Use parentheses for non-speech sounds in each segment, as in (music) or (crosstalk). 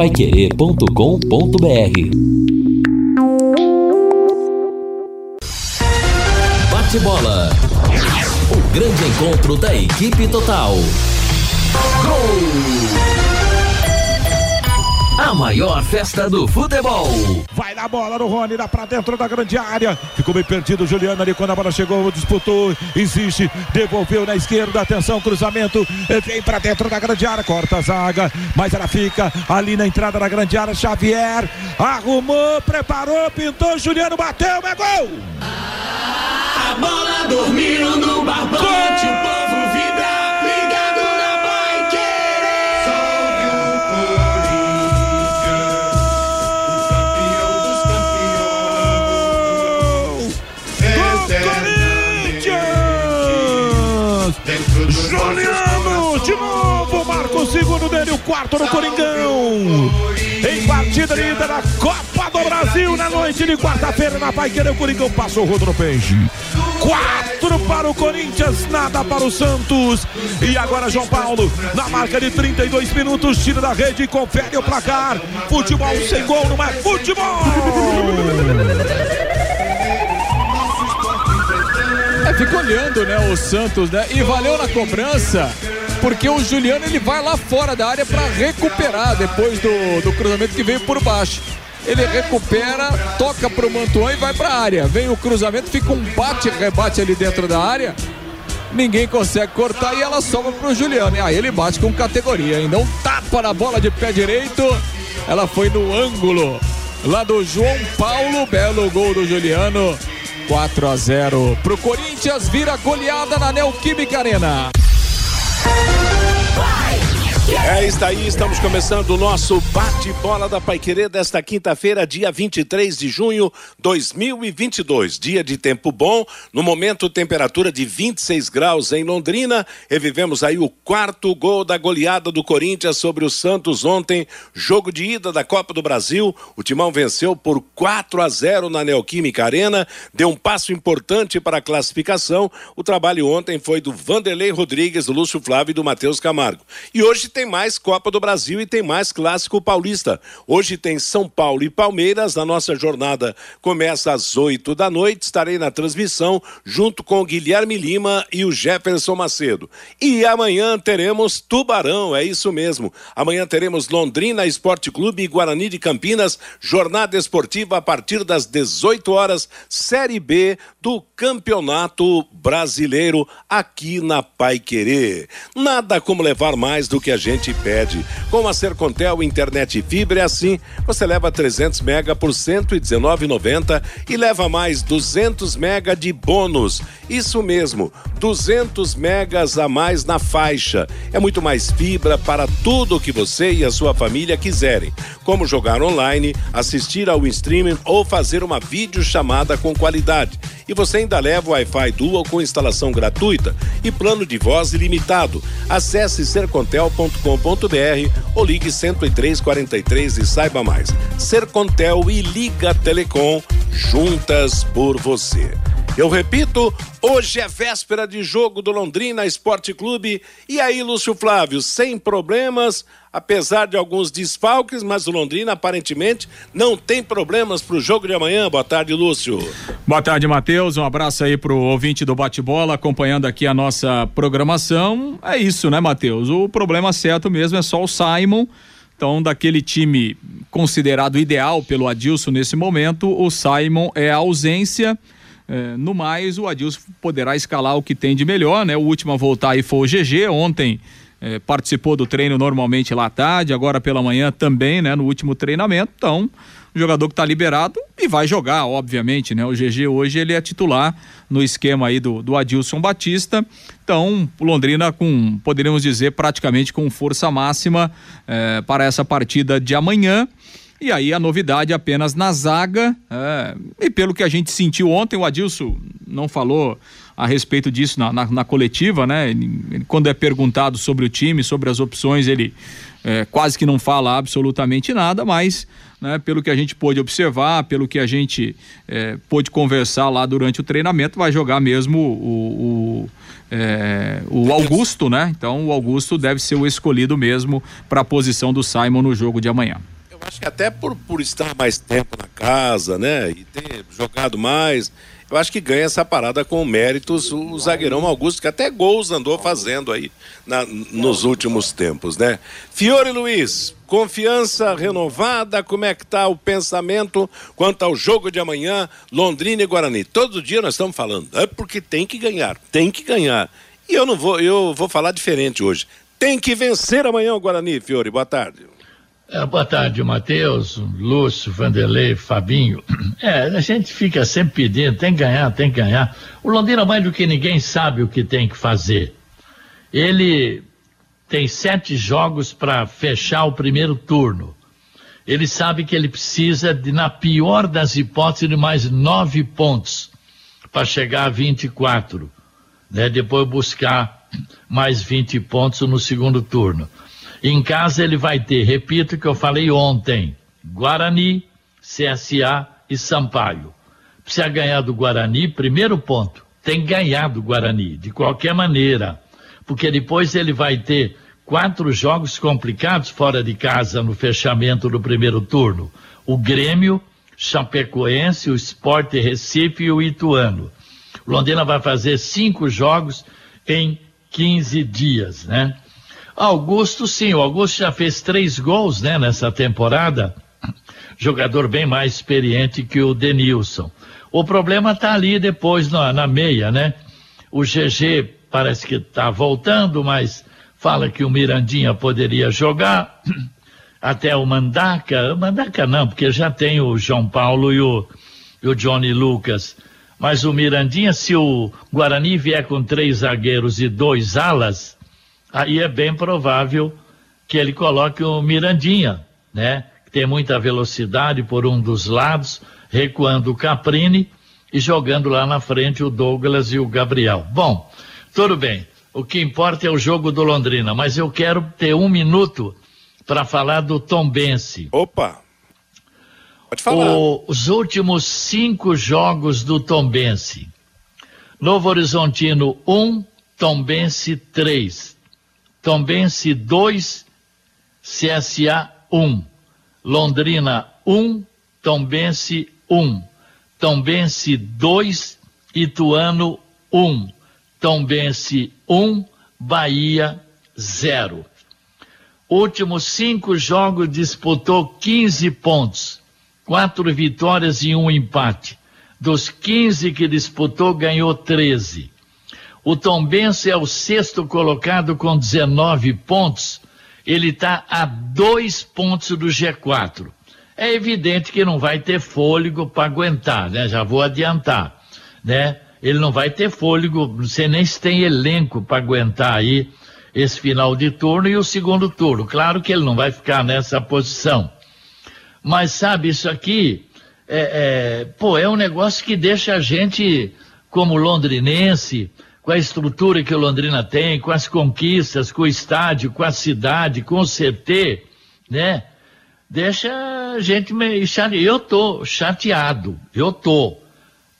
paiquerê.com.br Bate bola. O grande encontro da equipe total. Gol! Maior festa do futebol. Vai na bola no Rony, lá pra dentro da grande área. Ficou bem perdido o Juliano ali quando a bola chegou, disputou, existe, devolveu na esquerda, atenção, cruzamento, vem pra dentro da grande área, corta a zaga, mas ela fica ali na entrada da grande área. Xavier arrumou, preparou, pintou, Juliano bateu, é gol! A bola dormiu no barbante, o povo quarto no Coringão. Em partida linda da Copa do Brasil na noite de quarta-feira na Paiqueira, o Coringão passou o rodo no peixe. Quatro para o Corinthians, nada para o Santos. E agora João Paulo, na marca de 32 minutos, tira da rede e confere o placar. Futebol sem gol não é futebol. É, fica olhando, né, o Santos, né? E valeu na cobrança, porque o Juliano ele vai lá fora da área para recuperar depois do, do cruzamento que veio por baixo. Ele recupera, toca pro Mantuan e vai para a área. Vem o cruzamento, fica um bate-rebate ali dentro da área. Ninguém consegue cortar e ela sobra pro Juliano. E aí ele bate com categoria. Ainda um tapa na bola de pé direito. Ela foi no ângulo lá do João Paulo. Belo gol do Juliano. 4 a 0 pro Corinthians, vira goleada na Neoquímica Arena. Thank you. É isso aí, estamos começando o nosso bate-bola da Paiquerê desta quinta-feira, dia 23 de junho 2022. Dia de tempo bom, no momento temperatura de 26 graus em Londrina. Revivemos aí o quarto gol da goleada do Corinthians sobre o Santos ontem, jogo de ida da Copa do Brasil. O Timão venceu por 4 a 0 na Neoquímica Arena, deu um passo importante para a classificação. O trabalho ontem foi do Vanderlei Rodrigues, do Lúcio Flávio e do Matheus Camargo. E hoje tem tem mais Copa do Brasil e tem mais Clássico Paulista. Hoje tem São Paulo e Palmeiras. A nossa jornada começa às 8 da noite. Estarei na transmissão junto com Guilherme Lima e o Jefferson Macedo. E amanhã teremos Tubarão, é isso mesmo. Amanhã teremos Londrina Esporte Clube e Guarani de Campinas, jornada esportiva a partir das 18 horas, Série B do Campeonato Brasileiro aqui na Pai Querer. Nada como levar mais do que a gente gente pede. Com a Sercontel Internet Fibra é assim, você leva 300 mega por 119,90 e leva mais 200 mega de bônus. Isso mesmo, 200 megas a mais na faixa. É muito mais fibra para tudo o que você e a sua família quiserem, como jogar online, assistir ao streaming ou fazer uma videochamada com qualidade. E você ainda leva o Wi-Fi Dual com instalação gratuita e plano de voz ilimitado. Acesse sercontel.com sercontel.com.br ou ligue 10343 e saiba mais. Sercontel e Liga Telecom, juntas por você. Eu repito, hoje é véspera de jogo do Londrina Esporte Clube. E aí, Lúcio Flávio, sem problemas, apesar de alguns desfalques, mas o Londrina aparentemente não tem problemas para o jogo de amanhã. Boa tarde, Lúcio. Boa tarde, Matheus. Um abraço aí pro ouvinte do bate-bola, acompanhando aqui a nossa programação. É isso, né, Matheus? O problema certo mesmo é só o Simon. Então, daquele time considerado ideal pelo Adilson nesse momento, o Simon é a ausência. É, no mais, o Adilson poderá escalar o que tem de melhor, né? O último a voltar aí foi o GG, ontem é, participou do treino normalmente lá à tarde, agora pela manhã também, né? No último treinamento, então o jogador que está liberado e vai jogar, obviamente, né? O GG hoje ele é titular no esquema aí do, do Adilson Batista, então Londrina com, poderíamos dizer, praticamente com força máxima é, para essa partida de amanhã, e aí a novidade apenas na zaga. É, e pelo que a gente sentiu ontem, o Adilson não falou a respeito disso na, na, na coletiva, né? Ele, quando é perguntado sobre o time, sobre as opções, ele é, quase que não fala absolutamente nada, mas né, pelo que a gente pôde observar, pelo que a gente é, pôde conversar lá durante o treinamento, vai jogar mesmo o, o, é, o Augusto, né? Então o Augusto deve ser o escolhido mesmo para a posição do Simon no jogo de amanhã. Eu acho que até por, por estar mais tempo na casa, né? E ter jogado mais, eu acho que ganha essa parada com méritos o zagueirão Augusto, que até gols andou fazendo aí na, nos últimos tempos, né? Fiore Luiz, confiança renovada, como é que tá o pensamento quanto ao jogo de amanhã, Londrina e Guarani? Todo dia nós estamos falando, é porque tem que ganhar, tem que ganhar. E eu não vou, eu vou falar diferente hoje. Tem que vencer amanhã o Guarani, Fiore. Boa tarde. É, boa tarde, Matheus, Lúcio, Vanderlei, Fabinho. (clears throat) É, a gente fica sempre pedindo, tem que ganhar, tem que ganhar. O Londrina, mais do que ninguém, sabe o que tem que fazer. Ele tem sete jogos para fechar o primeiro turno. Ele sabe que ele precisa, de, na pior das hipóteses, de mais nove pontos para chegar a 24. Né? Depois buscar mais 20 pontos no segundo turno. Em casa ele vai ter, repito o que eu falei ontem, Guarani, CSA e Sampaio. Precisa ganhar do Guarani, primeiro ponto, tem que ganhar do Guarani, de qualquer maneira, porque depois ele vai ter quatro jogos complicados fora de casa no fechamento do primeiro turno. O Grêmio, Chapecoense, o Sport Recife e o Ituano. Londrina vai fazer cinco jogos em 15 dias, né? Augusto, sim, o Augusto já fez três gols, né, nessa temporada. Jogador bem mais experiente que o Denilson. O problema está ali depois na, na, meia, né? O GG parece que está voltando, mas fala que o Mirandinha poderia jogar. Até o Mandaca, Mandaca não, porque já tem o João Paulo e o, e o Johnny Lucas. Mas o Mirandinha, se o Guarani vier com três zagueiros e dois alas, aí é bem provável que ele coloque o Mirandinha, né? Que tem muita velocidade por um dos lados, recuando o Caprini e jogando lá na frente o Douglas e o Gabriel. Bom, tudo bem. O que importa é o jogo do Londrina, mas eu quero ter um minuto para falar do Tombense. Opa! Pode falar. O, os últimos cinco jogos do Tombense. Novo Horizontino 1, um, Tombense 3. Tombense 2, CSA 1, Londrina 1, Tombense 1, Tombense 2, Ituano 1, Tombense 1, Bahia 0. Últimos cinco jogos disputou 15 pontos, quatro vitórias e um empate. Dos 15 que disputou, ganhou 13. O Tombense é o sexto colocado com 19 pontos. Ele está a dois pontos do G4. É evidente que não vai ter fôlego para aguentar, né? Já vou adiantar, né? Ele não vai ter fôlego, não sei nem se tem elenco para aguentar aí esse final de turno e o segundo turno. Claro que ele não vai ficar nessa posição. Mas sabe, isso aqui é, é, pô, é um negócio que deixa a gente, como londrinense, com a estrutura que o Londrina tem, com as conquistas, com o estádio, com a cidade, com o CT, né? Deixa a gente meio chateado. Eu tô chateado, eu tô.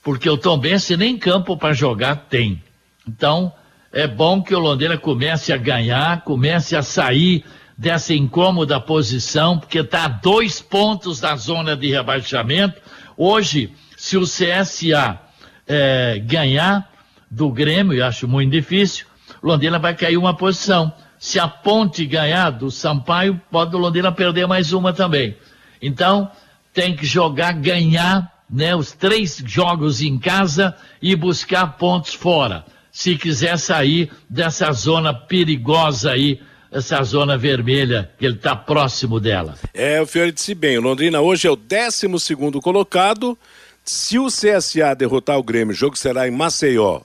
Porque o Tom Bense nem campo para jogar tem. Então, é bom que o Londrina comece a ganhar, comece a sair dessa incômoda posição, porque está a dois pontos da zona de rebaixamento. Hoje, se o CSA é, ganhar, do Grêmio, e acho muito difícil, Londrina vai cair uma posição. Se a Ponte ganhar do Sampaio, pode o Londrina perder mais uma também. Então, tem que jogar, ganhar, né, os três jogos em casa e buscar pontos fora. Se quiser sair dessa zona perigosa aí, essa zona vermelha, que ele está próximo dela. É, o Fiore disse bem, o Londrina hoje é o 12 segundo colocado. Se o CSA derrotar o Grêmio, o jogo será em Maceió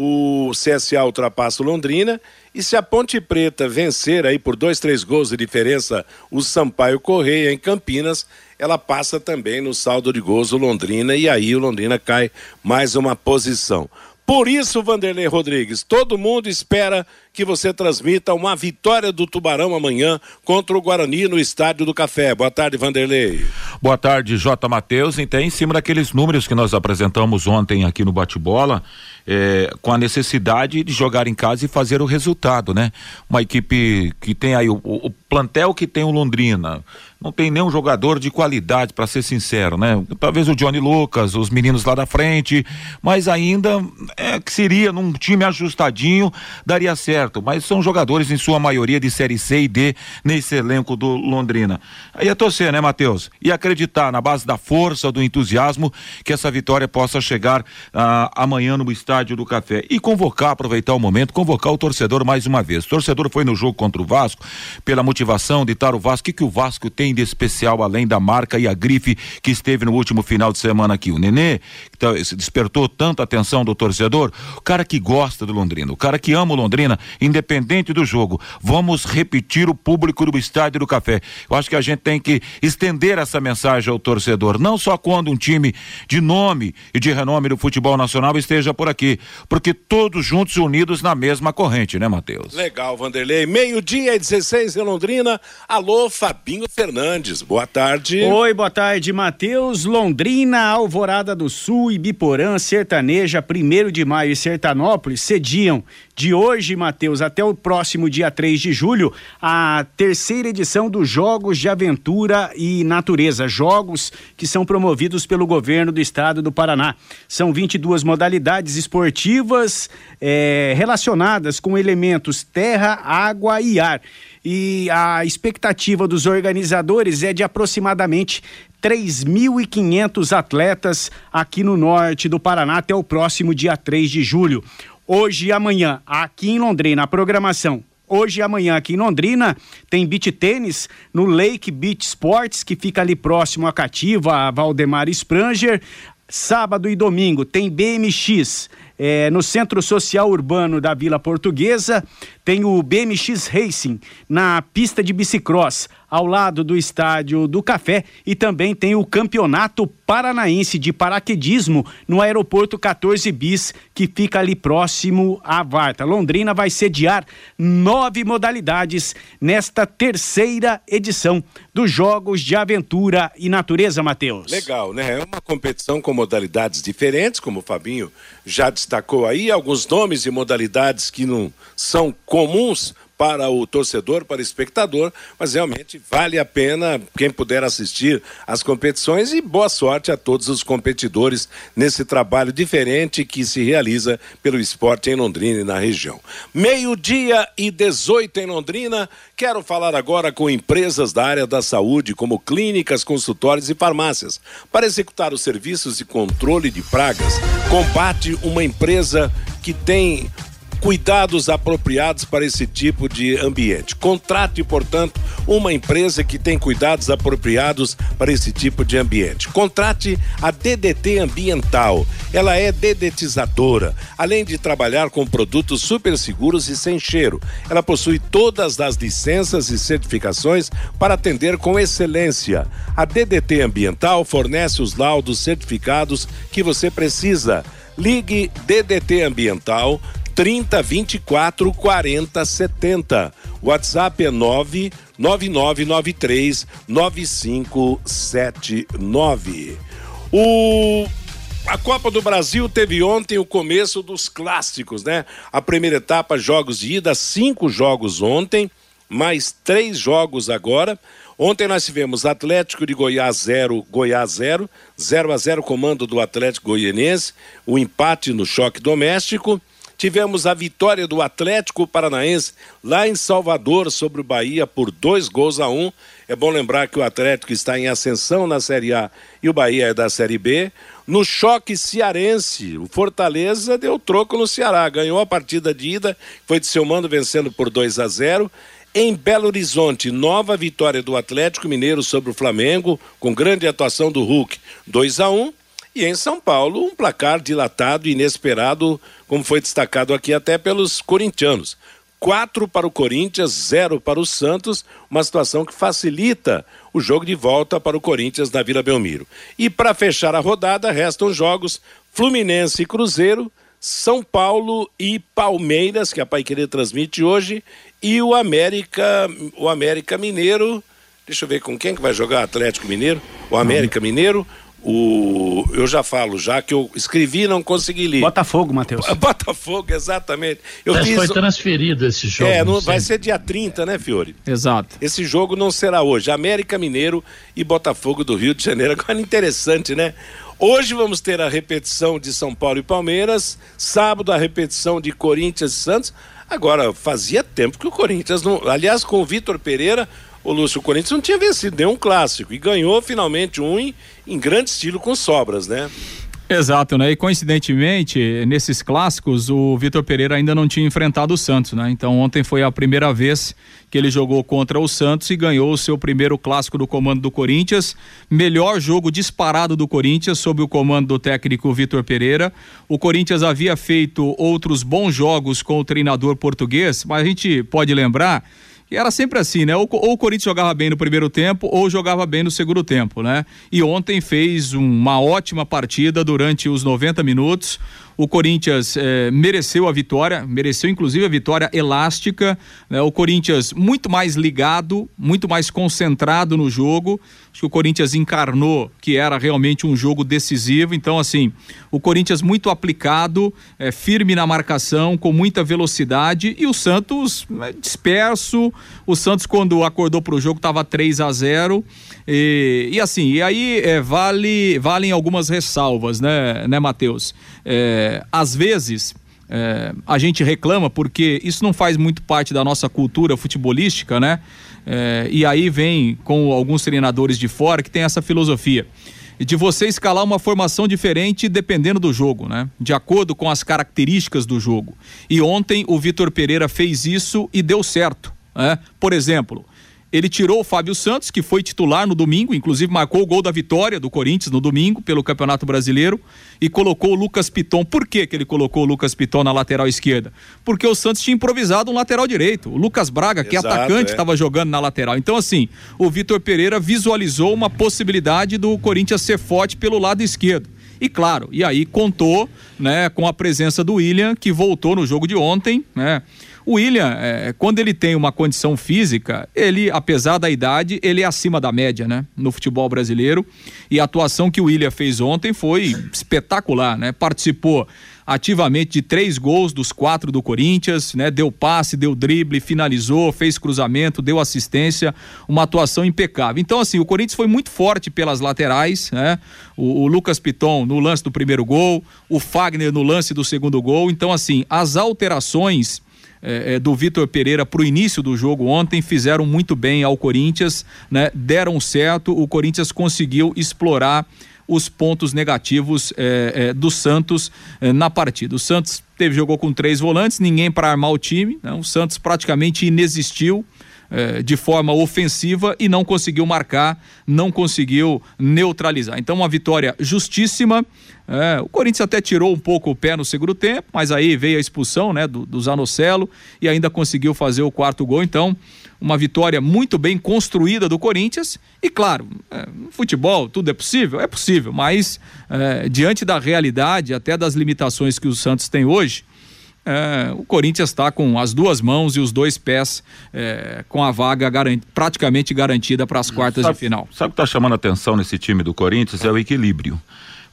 o CSA ultrapassa o Londrina e se a Ponte Preta vencer aí por dois, três gols de diferença o Sampaio Correia em Campinas, ela passa também no saldo de gols o Londrina e aí o Londrina cai mais uma posição. Por isso, Vanderlei Rodrigues, todo mundo espera que você transmita uma vitória do Tubarão amanhã contra o Guarani no Estádio do Café. Boa tarde, Vanderlei. Boa tarde, J. Matheus. Então, em cima daqueles números que nós apresentamos ontem aqui no bate-bola, é, com a necessidade de jogar em casa e fazer o resultado, né? Uma equipe que tem aí o, o plantel que tem o Londrina, não tem nenhum jogador de qualidade, para ser sincero, né? Talvez o Johnny Lucas, os meninos lá da frente, mas ainda é que seria num time ajustadinho, daria certo. Mas são jogadores, em sua maioria, de série C e D nesse elenco do Londrina. Aí é torcer, né, Matheus? E acreditar na base da força, do entusiasmo, que essa vitória possa chegar ah, amanhã no estádio Estádio do Café e convocar, aproveitar o momento, convocar o torcedor mais uma vez. O torcedor foi no jogo contra o Vasco pela motivação de estar o Vasco. O que, que o Vasco tem de especial além da marca e a grife que esteve no último final de semana aqui? O Nenê, que tá, despertou tanta atenção do torcedor, o cara que gosta do Londrina, o cara que ama o Londrina, independente do jogo. Vamos repetir o público do Estádio do Café. Eu acho que a gente tem que estender essa mensagem ao torcedor, não só quando um time de nome e de renome do futebol nacional esteja por aqui porque todos juntos unidos na mesma corrente, né, Matheus? Legal, Vanderlei. Meio-dia e 16 em Londrina. Alô, Fabinho Fernandes. Boa tarde. Oi, boa tarde, Matheus. Londrina, Alvorada do Sul, Ibiporã, Sertaneja, 1 de maio e Sertanópolis cediam de hoje, Matheus, até o próximo dia 3 de julho, a terceira edição dos Jogos de Aventura e Natureza, jogos que são promovidos pelo governo do estado do Paraná. São 22 modalidades esportivas é, relacionadas com elementos terra, água e ar. E a expectativa dos organizadores é de aproximadamente 3.500 atletas aqui no norte do Paraná até o próximo dia 3 de julho hoje e amanhã, aqui em Londrina, a programação. Hoje e amanhã aqui em Londrina tem beach tênis no Lake Beach Sports, que fica ali próximo à Cativa, a Valdemar Spranger. Sábado e domingo tem BMX é, no Centro Social Urbano da Vila Portuguesa. Tem o BMX Racing na pista de bicicross ao lado do estádio do Café e também tem o Campeonato Paranaense de Paraquedismo no aeroporto 14 Bis, que fica ali próximo à Varta. Londrina vai sediar nove modalidades nesta terceira edição dos Jogos de Aventura e Natureza, Matheus. Legal, né? É uma competição com modalidades diferentes, como o Fabinho já destacou aí, alguns nomes e modalidades que não são comuns para o torcedor, para o espectador, mas realmente vale a pena quem puder assistir às competições e boa sorte a todos os competidores nesse trabalho diferente que se realiza pelo esporte em Londrina e na região. Meio-dia e 18 em Londrina. Quero falar agora com empresas da área da saúde, como clínicas, consultórios e farmácias, para executar os serviços de controle de pragas. Combate uma empresa que tem cuidados apropriados para esse tipo de ambiente. Contrate, portanto, uma empresa que tem cuidados apropriados para esse tipo de ambiente. Contrate a DDT Ambiental. Ela é dedetizadora, além de trabalhar com produtos super seguros e sem cheiro. Ela possui todas as licenças e certificações para atender com excelência. A DDT Ambiental fornece os laudos certificados que você precisa. Ligue DDT Ambiental 30 24 40 70. WhatsApp é 9 9993 9579. O a Copa do Brasil teve ontem o começo dos clássicos, né? A primeira etapa, jogos de ida, cinco jogos ontem, mais três jogos agora. Ontem nós tivemos Atlético de Goiás 0, Goiás 0, 0 a 0 comando do Atlético Goianense, o empate no choque doméstico. Tivemos a vitória do Atlético Paranaense lá em Salvador sobre o Bahia por dois gols a um. É bom lembrar que o Atlético está em ascensão na Série A e o Bahia é da Série B. No choque cearense, o Fortaleza deu troco no Ceará, ganhou a partida de ida, foi de seu mando vencendo por 2 a 0. Em Belo Horizonte, nova vitória do Atlético Mineiro sobre o Flamengo, com grande atuação do Hulk, 2 a 1. E em São Paulo, um placar dilatado e inesperado, como foi destacado aqui até pelos corintianos. Quatro para o Corinthians, zero para o Santos, uma situação que facilita o jogo de volta para o Corinthians na Vila Belmiro. E para fechar a rodada, restam jogos Fluminense e Cruzeiro, São Paulo e Palmeiras, que a Pai Querer transmite hoje, e o América, o América Mineiro. Deixa eu ver com quem que vai jogar Atlético Mineiro. O América Mineiro, o eu já falo já que eu escrevi e não consegui ler. Botafogo, Matheus. (laughs) Botafogo, exatamente. Eu Mas fiz foi transferido esse jogo. É, não, não vai ser dia 30, né, Fiore? Exato. Esse jogo não será hoje. América Mineiro e Botafogo do Rio de Janeiro. (laughs) Agora interessante, né? Hoje vamos ter a repetição de São Paulo e Palmeiras. Sábado, a repetição de Corinthians e Santos. Agora, fazia tempo que o Corinthians não. Aliás, com o Vitor Pereira, o Lúcio, o Corinthians não tinha vencido nenhum clássico. E ganhou finalmente um em, em grande estilo com sobras, né? Exato, né? E coincidentemente, nesses clássicos, o Vitor Pereira ainda não tinha enfrentado o Santos, né? Então ontem foi a primeira vez que ele jogou contra o Santos e ganhou o seu primeiro clássico do comando do Corinthians. Melhor jogo disparado do Corinthians sob o comando do técnico Vitor Pereira. O Corinthians havia feito outros bons jogos com o treinador português, mas a gente pode lembrar e era sempre assim, né? Ou, ou, o Corinthians jogava bem no primeiro tempo ou jogava bem no segundo tempo, né? E ontem fez uma ótima partida durante os 90 minutos. O Corinthians eh, mereceu a vitória, mereceu inclusive a vitória elástica. Né? O Corinthians muito mais ligado, muito mais concentrado no jogo. Acho que o Corinthians encarnou que era realmente um jogo decisivo. Então, assim, o Corinthians muito aplicado, eh, firme na marcação, com muita velocidade. E o Santos eh, disperso. O Santos, quando acordou para o jogo, estava 3 a 0 e, e assim, e aí é, vale, valem algumas ressalvas, né, né, Matheus? É, às vezes. É, a gente reclama porque isso não faz muito parte da nossa cultura futebolística, né? É, e aí vem com alguns treinadores de fora que tem essa filosofia de você escalar uma formação diferente dependendo do jogo, né? De acordo com as características do jogo. E ontem o Vitor Pereira fez isso e deu certo. Né? Por exemplo, ele tirou o Fábio Santos, que foi titular no domingo, inclusive marcou o gol da vitória do Corinthians no domingo pelo Campeonato Brasileiro, e colocou o Lucas Piton. Por que, que ele colocou o Lucas Piton na lateral esquerda? Porque o Santos tinha improvisado um lateral direito. O Lucas Braga, que Exato, é atacante, é. estava jogando na lateral. Então, assim, o Vitor Pereira visualizou uma possibilidade do Corinthians ser forte pelo lado esquerdo. E claro, e aí contou, né, com a presença do William, que voltou no jogo de ontem, né? O William, é, quando ele tem uma condição física, ele, apesar da idade, ele é acima da média, né? No futebol brasileiro. E a atuação que o William fez ontem foi espetacular, né? Participou ativamente de três gols dos quatro do Corinthians, né? Deu passe, deu drible, finalizou, fez cruzamento, deu assistência, uma atuação impecável. Então, assim, o Corinthians foi muito forte pelas laterais, né? O, o Lucas Piton no lance do primeiro gol, o Fagner no lance do segundo gol. Então, assim, as alterações é, é, do Vitor Pereira para o início do jogo ontem fizeram muito bem ao Corinthians, né? Deram certo, o Corinthians conseguiu explorar os pontos negativos é, é, do Santos é, na partida. O Santos teve jogou com três volantes, ninguém para armar o time, né? o Santos praticamente inexistiu. é, de forma ofensiva e não conseguiu marcar, não conseguiu neutralizar. Então, uma vitória justíssima. É, o Corinthians até tirou um pouco o pé no segundo tempo, mas aí veio a expulsão né, do, do Zanocelo e ainda conseguiu fazer o quarto gol. Então, uma vitória muito bem construída do Corinthians. E claro, é, futebol tudo é possível? É possível, mas é, diante da realidade, até das limitações que o Santos tem hoje, é, o Corinthians está com as duas mãos e os dois pés é, com a vaga garan- praticamente garantida para as quartas Sabe- de final. Sabe o que está chamando a atenção nesse time do Corinthians? É o equilíbrio.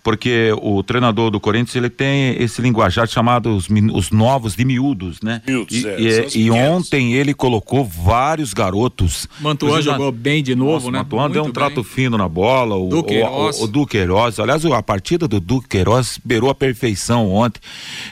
Porque o treinador do Corinthians ele tem esse linguajar chamado os, os novos de miúdos, né? Miúdos, e, é, e- e ontem ele colocou vários garotos. Mantuan jogou bem de novo, Nossa, né? O Mantuan deu um trato bem. fino na bola. O, Duque o, o, o. Aliás, a partida do Duque Queiroz beirou a perfeição ontem.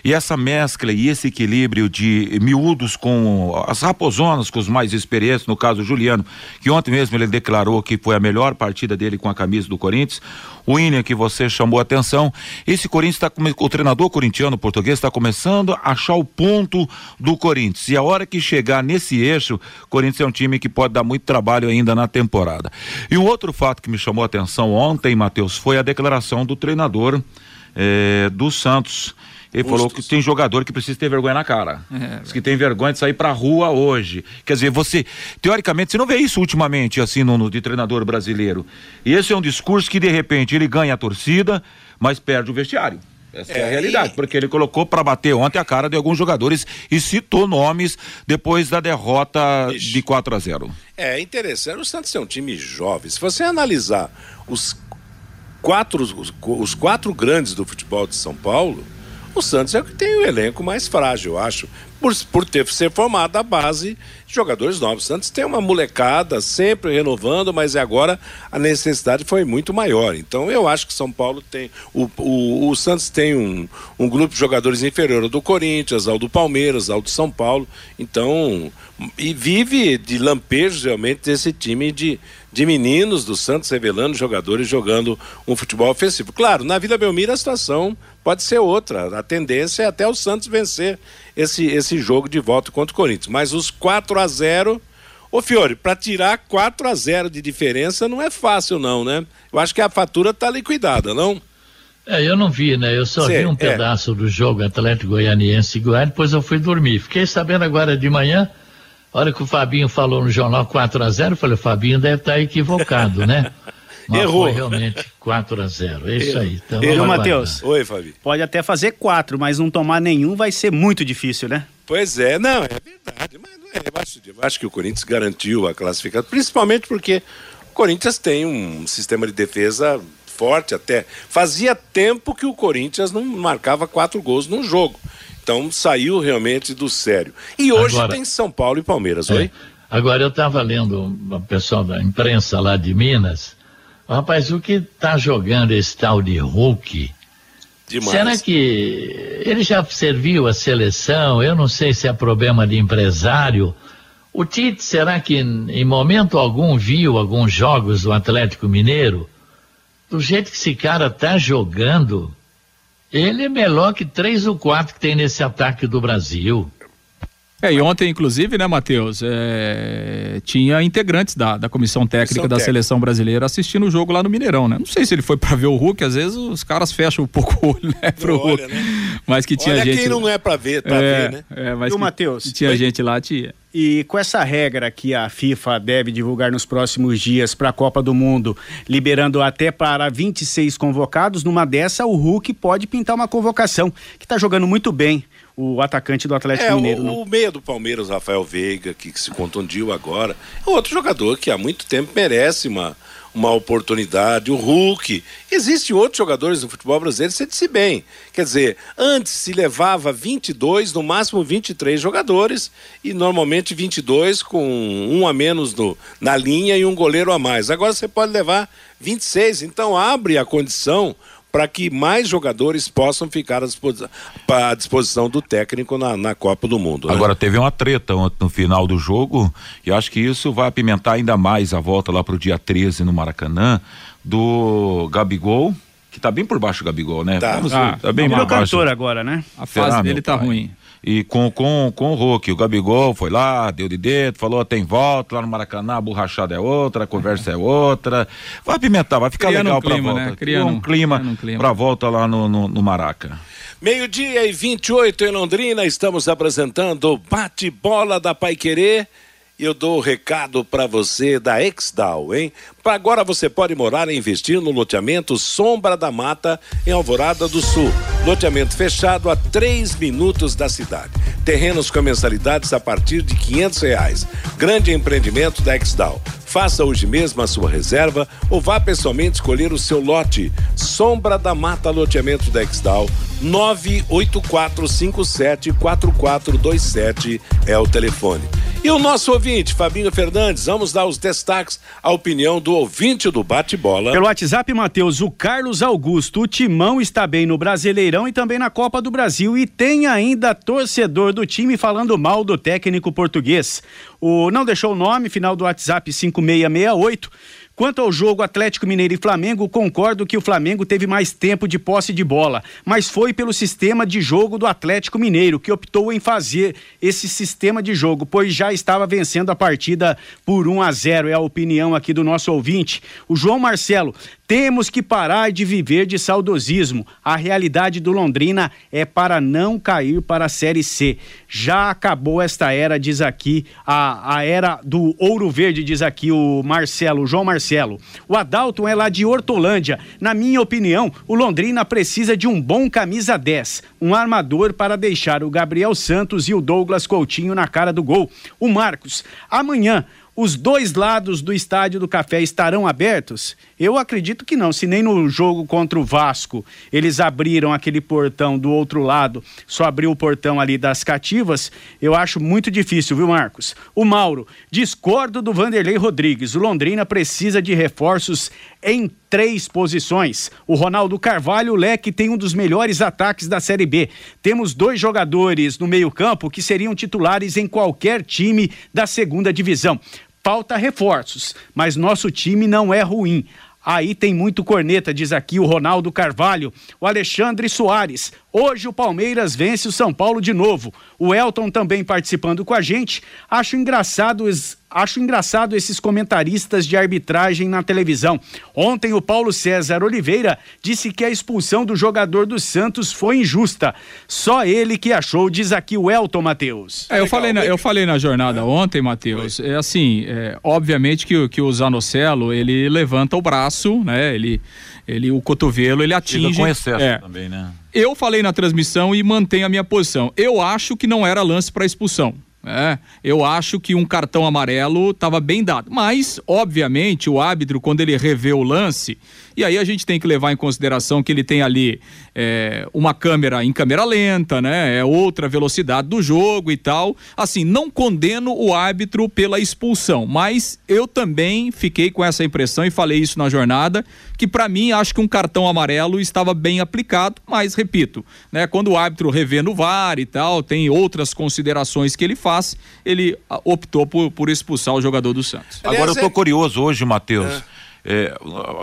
E essa mescla e esse equilíbrio de miúdos com as raposonas, com os mais experientes, no caso o Juliano, que ontem mesmo ele declarou que foi a melhor partida dele com a camisa do Corinthians. William, que você chamou a atenção. Esse Corinthians está o treinador corintiano português está começando a achar o ponto do Corinthians. E a hora que chegar nesse eixo, Corinthians é um time que pode dar muito trabalho ainda na temporada. E um outro fato que me chamou a atenção ontem, Matheus, foi a declaração do treinador eh, do Santos. Ele falou que tem jogador que precisa ter vergonha na cara. Diz que tem vergonha de sair pra rua hoje. Quer dizer, você, teoricamente, você não vê isso ultimamente, assim, no, no- de treinador brasileiro. E esse é um discurso que, de repente, ele ganha a torcida, mas perde o vestiário. Essa é, é a realidade, e... porque ele colocou para bater ontem a cara de alguns jogadores e citou nomes depois da derrota Ixi. de 4 a 0. É interessante, o Santos é um time jovem. Se você analisar os quatro, os, os quatro grandes do futebol de São Paulo, o Santos é o que tem o elenco mais frágil, eu acho, por, por ter ser formado a base de jogadores novos. O Santos tem uma molecada sempre renovando, mas agora a necessidade foi muito maior. Então eu acho que São Paulo tem. O, o, o Santos tem um, um grupo de jogadores inferior ao do Corinthians, ao do Palmeiras, ao do São Paulo. Então. E vive de lampejos realmente desse time de, de meninos do Santos revelando jogadores jogando um futebol ofensivo. Claro, na Vila Belmiro a situação pode ser outra. A tendência é até o Santos vencer esse, esse jogo de volta contra o Corinthians. Mas os 4 a 0 Ô Fiore, para tirar 4 a 0 de diferença não é fácil não, né? Eu acho que a fatura tá liquidada, não? É, eu não vi, né? Eu só vi um é. pedaço do jogo Atlético Goianiense e Goiânia, depois eu fui dormir. Fiquei sabendo agora de manhã, hora que o Fabinho falou no jornal 4 a 0 eu falei, o Fabinho deve estar tá equivocado, né? (laughs) Mas Errou. foi realmente 4 a 0 É isso aí. Então, Errou, Matheus? Oi, Fabi. Pode até fazer 4, mas não tomar nenhum vai ser muito difícil, né? Pois é, não, é verdade. Mas não é, eu, acho, eu acho que o Corinthians garantiu a classificação, principalmente porque o Corinthians tem um sistema de defesa forte até. Fazia tempo que o Corinthians não marcava quatro gols num jogo. Então saiu realmente do sério. E hoje Agora, tem São Paulo e Palmeiras, é. oi? Agora eu estava lendo o pessoal da imprensa lá de Minas. Rapaz, o que está jogando esse tal de Hulk? Demais. Será que ele já serviu a seleção? Eu não sei se é problema de empresário. O Tite, será que em momento algum viu alguns jogos do Atlético Mineiro? Do jeito que esse cara tá jogando, ele é melhor que três ou quatro que tem nesse ataque do Brasil. É, e ontem, inclusive, né, Matheus, é, tinha integrantes da, da comissão técnica comissão da técnica. seleção brasileira assistindo o jogo lá no Mineirão, né? Não sei se ele foi para ver o Hulk, às vezes os caras fecham um pouco o olho, (laughs) né, pro Hulk. Né? Mas que tinha Olha gente. quem não é para ver, pra é, ver, né? É, mas e o Matheus? Tinha foi... gente lá, tinha. E com essa regra que a FIFA deve divulgar nos próximos dias para a Copa do Mundo, liberando até para 26 convocados, numa dessa o Hulk pode pintar uma convocação, que está jogando muito bem o atacante do Atlético é, Mineiro. O, o meia do Palmeiras, Rafael Veiga, que, que, se contundiu agora, é outro jogador que há muito tempo merece uma, uma oportunidade. O Hulk. Existem outros jogadores no futebol brasileiro, você disse bem. Quer dizer, antes se levava 22, no máximo 23 jogadores, e normalmente 22 com um a menos no, na linha e um goleiro a mais. Agora você pode levar 26, então abre a condição para que mais jogadores possam ficar à disposição, à disposição do técnico na, na Copa do Mundo. Né? Agora teve uma treta no final do jogo e acho que isso vai apimentar ainda mais a volta lá para o dia 13 no Maracanã do Gabigol que tá bem por baixo do Gabigol, né? Tá, Vamos, ah, tá bem por baixo. agora, né? A fase Será, dele tá pai? ruim e com, com, com o Hulk. O Gabigol foi lá, deu de dedo, falou: tem volta lá no Maracanã, a borrachada é outra, a conversa é outra. Vai apimentar, vai ficar Criando legal um pra clima, volta. Né? Criando, um clima Criando um clima pra volta lá no, no, no Maraca. Meio-dia e 28 em Londrina, estamos apresentando o bate-bola da Pai Querer eu dou o recado para você da Exdal, hein? Para agora você pode morar e investir no loteamento Sombra da Mata, em Alvorada do Sul. Loteamento fechado a três minutos da cidade. Terrenos com mensalidades a partir de quinhentos reais. Grande empreendimento da Exdal. Faça hoje mesmo a sua reserva ou vá pessoalmente escolher o seu lote. Sombra da Mata Loteamento da Exdal, 984574427 é o telefone. E o nosso ouvinte, Fabinho Fernandes, vamos dar os destaques, a opinião do ouvinte do bate-bola. Pelo WhatsApp, Matheus, o Carlos Augusto, o Timão está bem no Brasileirão e também na Copa do Brasil e tem ainda torcedor do time falando mal do técnico português. O não deixou o nome, final do WhatsApp 5668. Quanto ao jogo Atlético Mineiro e Flamengo, concordo que o Flamengo teve mais tempo de posse de bola, mas foi pelo sistema de jogo do Atlético Mineiro que optou em fazer esse sistema de jogo, pois já estava vencendo a partida por 1 a 0. É a opinião aqui do nosso ouvinte. O João Marcelo Temos que parar de viver de saudosismo. A realidade do Londrina é para não cair para a Série C. Já acabou esta era, diz aqui, a, a era do Ouro Verde, diz aqui o Marcelo, o João Marcelo. O Adalton é lá de Hortolândia. Na minha opinião, o Londrina precisa de um bom camisa 10, um armador para deixar o Gabriel Santos e o Douglas Coutinho na cara do gol. O Marcos, amanhã os dois lados do estádio do Café estarão abertos? Eu acredito que não. Se nem no jogo contra o Vasco eles abriram aquele portão do outro lado, só abriu o portão ali das cativas, eu acho muito difícil, viu, Marcos? O Mauro, discordo do Vanderlei Rodrigues. O Londrina precisa de reforços em três posições. O Ronaldo Carvalho, o Leque, tem um dos melhores ataques da Série B. Temos dois jogadores no meio-campo que seriam titulares em qualquer time da segunda divisão. Falta reforços, mas nosso time não é ruim. Aí tem muito corneta, diz aqui o Ronaldo Carvalho, o Alexandre Soares. Hoje o Palmeiras vence o São Paulo de novo. O Elton também participando com a gente. Acho engraçado, acho engraçado esses comentaristas de arbitragem na televisão. Ontem o Paulo César Oliveira disse que a expulsão do jogador do Santos foi injusta. Só ele que achou, diz aqui o Elton Matheus. É, eu, falei na, eu falei na jornada ontem, Matheus. É assim, é, obviamente que, que o Zanocelo ele levanta o braço, né? Ele ele o cotovelo ele atinge. Com excesso é. também, né? Eu falei na transmissão e mantenho a minha posição. Eu acho que não era lance para expulsão. É, eu acho que um cartão amarelo estava bem dado. Mas, obviamente, o árbitro, quando ele revê o lance, e aí a gente tem que levar em consideração que ele tem ali é, uma câmera em câmera lenta, né? É outra velocidade do jogo e tal. Assim, não condeno o árbitro pela expulsão, mas eu também fiquei com essa impressão e falei isso na jornada, que para mim acho que um cartão amarelo estava bem aplicado, mas repito, né? Quando o árbitro revê no VAR e tal, tem outras considerações que ele faz, ele ah, optou por, por expulsar o jogador do Santos. Agora eu tô curioso hoje, Matheus. É é,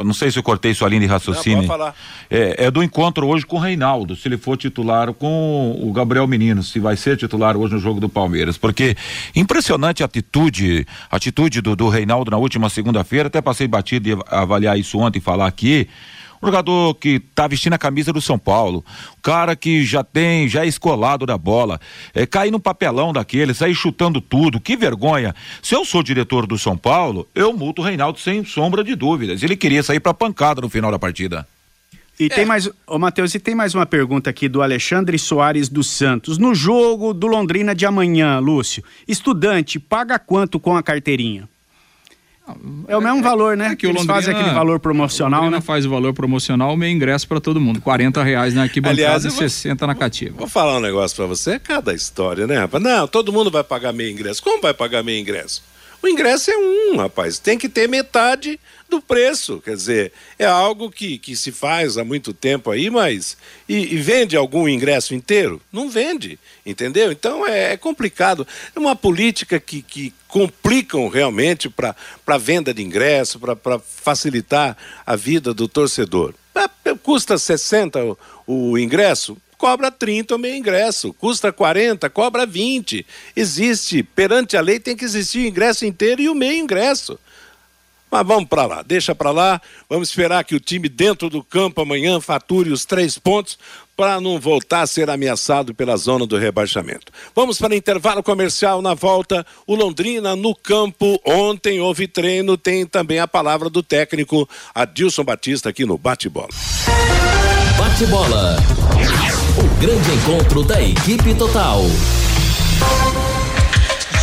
não sei se eu cortei sua linha de raciocínio. Não, é, é, do encontro hoje com o Reinaldo, se ele for titular com o Gabriel Menino, se vai ser titular hoje no jogo do Palmeiras. Porque impressionante a atitude, a atitude do, do Reinaldo na última segunda-feira, até passei batido de avaliar isso ontem e falar aqui. Um jogador que tá vestindo a camisa do São Paulo, um cara que já tem, já é escolado da bola, é, cair no papelão daquele, sair chutando tudo, que vergonha. Se eu sou diretor do São Paulo, eu multo o Reinaldo sem sombra de dúvidas. Ele queria sair pra pancada no final da partida. E é. tem mais, ô Matheus, e tem mais uma pergunta aqui do Alexandre Soares dos Santos. No jogo do Londrina de amanhã, Lúcio, estudante paga quanto com a carteirinha? É o mesmo valor, né? É que Eles fazem aquele valor promocional, o né? faz o valor promocional, meio ingresso para todo mundo. 40 reais na arquibancada Aliás, e 60 na cativa. Vou falar um negócio para você, é cada história, né, rapaz? Não, todo mundo vai pagar meio ingresso. Como vai pagar meio ingresso? O ingresso é um, rapaz. Tem que ter metade do preço. Quer dizer, é algo que, que se faz há muito tempo aí, mas. E, e vende algum ingresso inteiro? Não vende, entendeu? Então é, é complicado. É uma política que, que complicam realmente para a venda de ingresso, para facilitar a vida do torcedor. Custa 60 o, o ingresso? Cobra 30 o meio ingresso. Custa 40, cobra 20. Existe, perante a lei tem que existir o ingresso inteiro e o meio ingresso. Mas vamos para lá, deixa para lá. Vamos esperar que o time dentro do campo amanhã fature os três pontos para não voltar a ser ameaçado pela zona do rebaixamento. Vamos para intervalo comercial na volta. O Londrina no campo. Ontem houve treino. Tem também a palavra do técnico Adilson Batista aqui no Bate-Bola. Bate-Bola. O grande encontro da equipe total.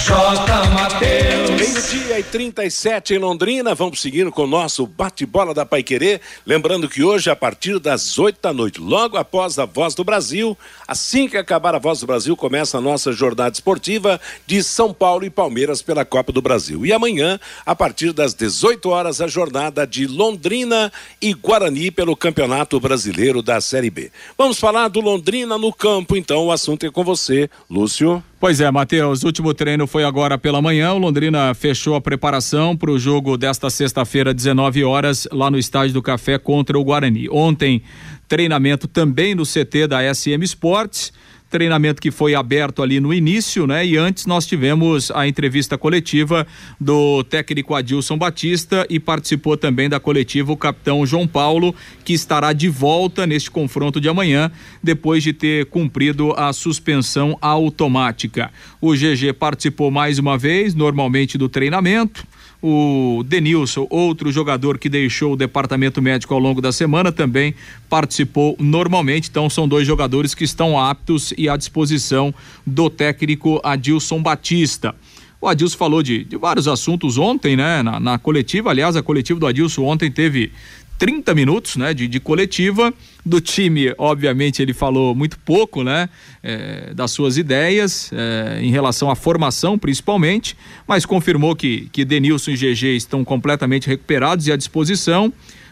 J. Mateus. Meio-dia e 37 em Londrina. Vamos seguindo com o nosso bate-bola da Paiquerê. Lembrando que hoje, a partir das 8 da noite, logo após a Voz do Brasil, assim que acabar a Voz do Brasil, começa a nossa jornada esportiva de São Paulo e Palmeiras pela Copa do Brasil. E amanhã, a partir das 18 horas, a jornada de Londrina e Guarani pelo Campeonato Brasileiro da Série B. Vamos falar do Londrina no campo, então o assunto é com você, Lúcio. Pois é, Matheus, último treino foi agora pela manhã. O Londrina fechou a preparação para o jogo desta sexta-feira, 19 horas, lá no Estádio do Café contra o Guarani. Ontem, treinamento também no CT da SM Sports. Treinamento que foi aberto ali no início, né? E antes nós tivemos a entrevista coletiva do técnico Adilson Batista e participou também da coletiva o capitão João Paulo, que estará de volta neste confronto de amanhã, depois de ter cumprido a suspensão automática. O GG participou mais uma vez, normalmente do treinamento o Denilson, outro jogador que deixou o departamento médico ao longo da semana, também participou normalmente. Então, são dois jogadores que estão aptos e à disposição do técnico Adilson Batista. O Adilson falou de, de vários assuntos ontem, né? Na, na coletiva. Aliás, a coletiva do Adilson ontem teve 30 minutos, né, de, de coletiva do time. Obviamente ele falou muito pouco, né, é, das suas ideias é, em relação à formação, principalmente, mas confirmou que que Denilson e GG estão completamente recuperados e à disposição.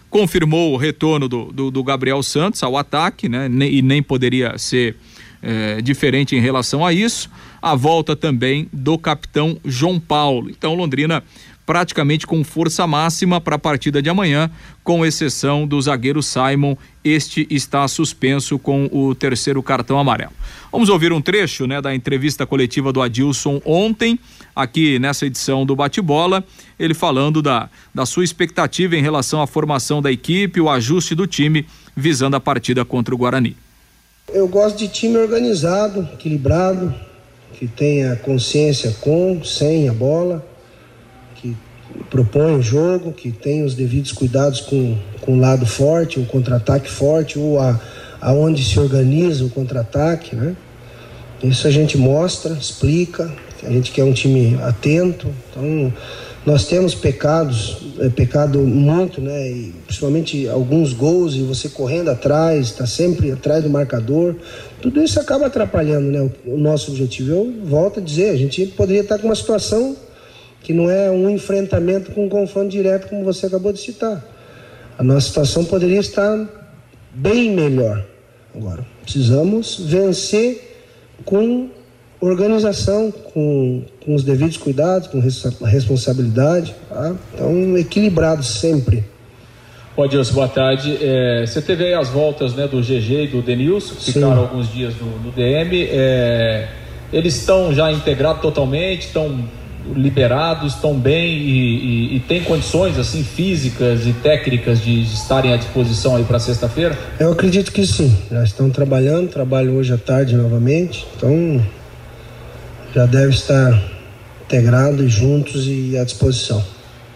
Confirmou o retorno do, do, do Gabriel Santos ao ataque, né, e nem poderia ser é, diferente em relação a isso. A volta também do capitão João Paulo. Então Londrina praticamente com força máxima para a partida de amanhã, com exceção do zagueiro Simon. Este está suspenso com o terceiro cartão amarelo. Vamos ouvir um trecho, né, da entrevista coletiva do Adilson ontem, aqui nessa edição do Bate-Bola, ele falando da, da sua expectativa em relação à formação da equipe, o ajuste do time visando a partida contra o Guarani. Eu gosto de time organizado, equilibrado, que tenha consciência com, sem a bola propõe o jogo, que tem os devidos cuidados com, com o lado forte, o contra-ataque forte, ou a, aonde se organiza o contra-ataque, né? Isso a gente mostra, explica, a gente quer um time atento, então nós temos pecados, é, pecado muito, né? E principalmente alguns gols e você correndo atrás, está sempre atrás do marcador, tudo isso acaba atrapalhando, né? O, o nosso objetivo. Eu volto a dizer, a gente poderia estar com uma situação que não é um enfrentamento com um confronto direto, como você acabou de citar. A nossa situação poderia estar bem melhor. Agora, precisamos vencer com organização, com, com os devidos cuidados, com responsabilidade. Tá? Então, equilibrado sempre. Pode Dilson, boa tarde. É, você teve aí as voltas né, do GG e do Denilson, que ficaram alguns dias no, no DM. É, eles estão já integrados totalmente, estão liberados, estão bem e, e, e têm condições assim físicas e técnicas de, de estarem à disposição aí para sexta-feira? Eu acredito que sim. Já estão trabalhando, trabalham hoje à tarde novamente, então já deve estar integrados, juntos e à disposição.